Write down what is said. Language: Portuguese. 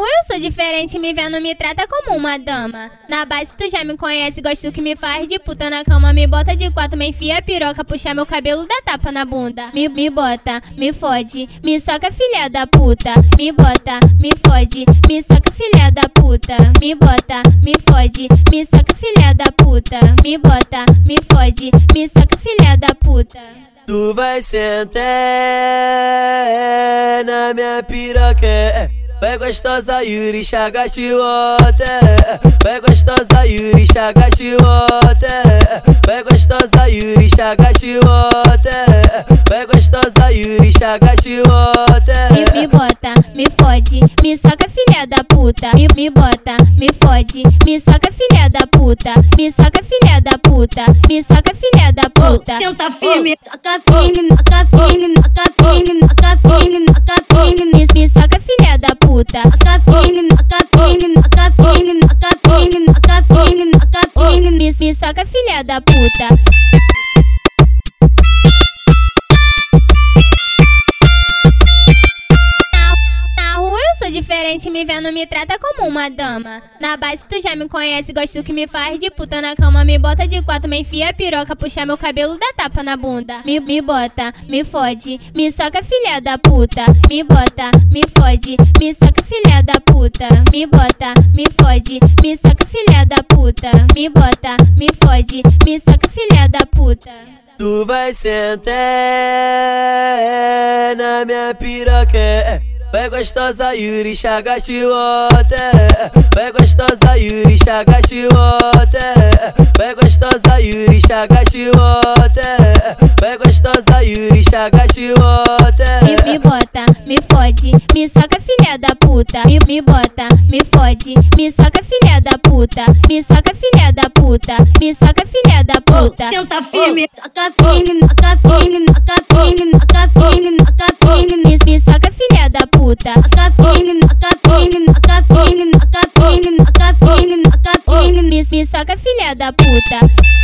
eu sou diferente, me vendo me trata como uma dama. Na base tu já me conhece, gosto que me faz de puta na cama. Me bota de quatro, me enfia a piroca, puxa meu cabelo, dá tapa na bunda. Me, me bota, me fode, me soca filha da puta. Me bota, me fode, me soca filha da puta. Me bota, me fode, me soca filha da puta. Me bota, me fode, me soca filha da puta. Tu vai sentar na minha piroca. Vai gostosa, Yuri, chaga chiota. Vai gostosa, Yuri, chaga chiota. Vai gostosa, Yuri, chaga chiota. Vai gostosa, Yuri, chaga chiota. Me, me bota, me fode, me soca filha da puta. Me, me bota, me fode, me soca filha da puta. Me soca filha da puta, me soca filha da puta. Tenta firme, firme, toca firme, toca firme, puta. Toca firme, toca firme, toca firme, toca firme, toca firme, toca firme. Me, soca filha da puta. Diferente, me vendo me trata como uma dama. Na base tu já me conhece, gosto que me faz de puta na cama. Me bota de quatro, me enfia a piroca, puxa meu cabelo, dá tapa na bunda. Me, me bota, me fode, me soca filha da puta. Me bota, me fode, me soca filha da puta. Me bota, me fode, me soca filha da puta. Me bota, me fode, me soca filha da puta. Tu vai sentar na minha piroca. Vai gostosa, Yuri, chaga chiota. Vai gostosa, Yuri, chaga chiota. Vai gostosa, Yuri, chaga chiota. Vai gostosa, Yuri, chaga chiota. Me, me bota, me fode, me soca filha da puta. Me, me bota, me fode, me soca filha da puta. Me soca filha da puta, me soca filha da puta. Tenta firme, firme, toca firme, toca firme, firme, toca firme, toca firme, toca firme, toca firme, toca firme. Me, me soca filha da puta.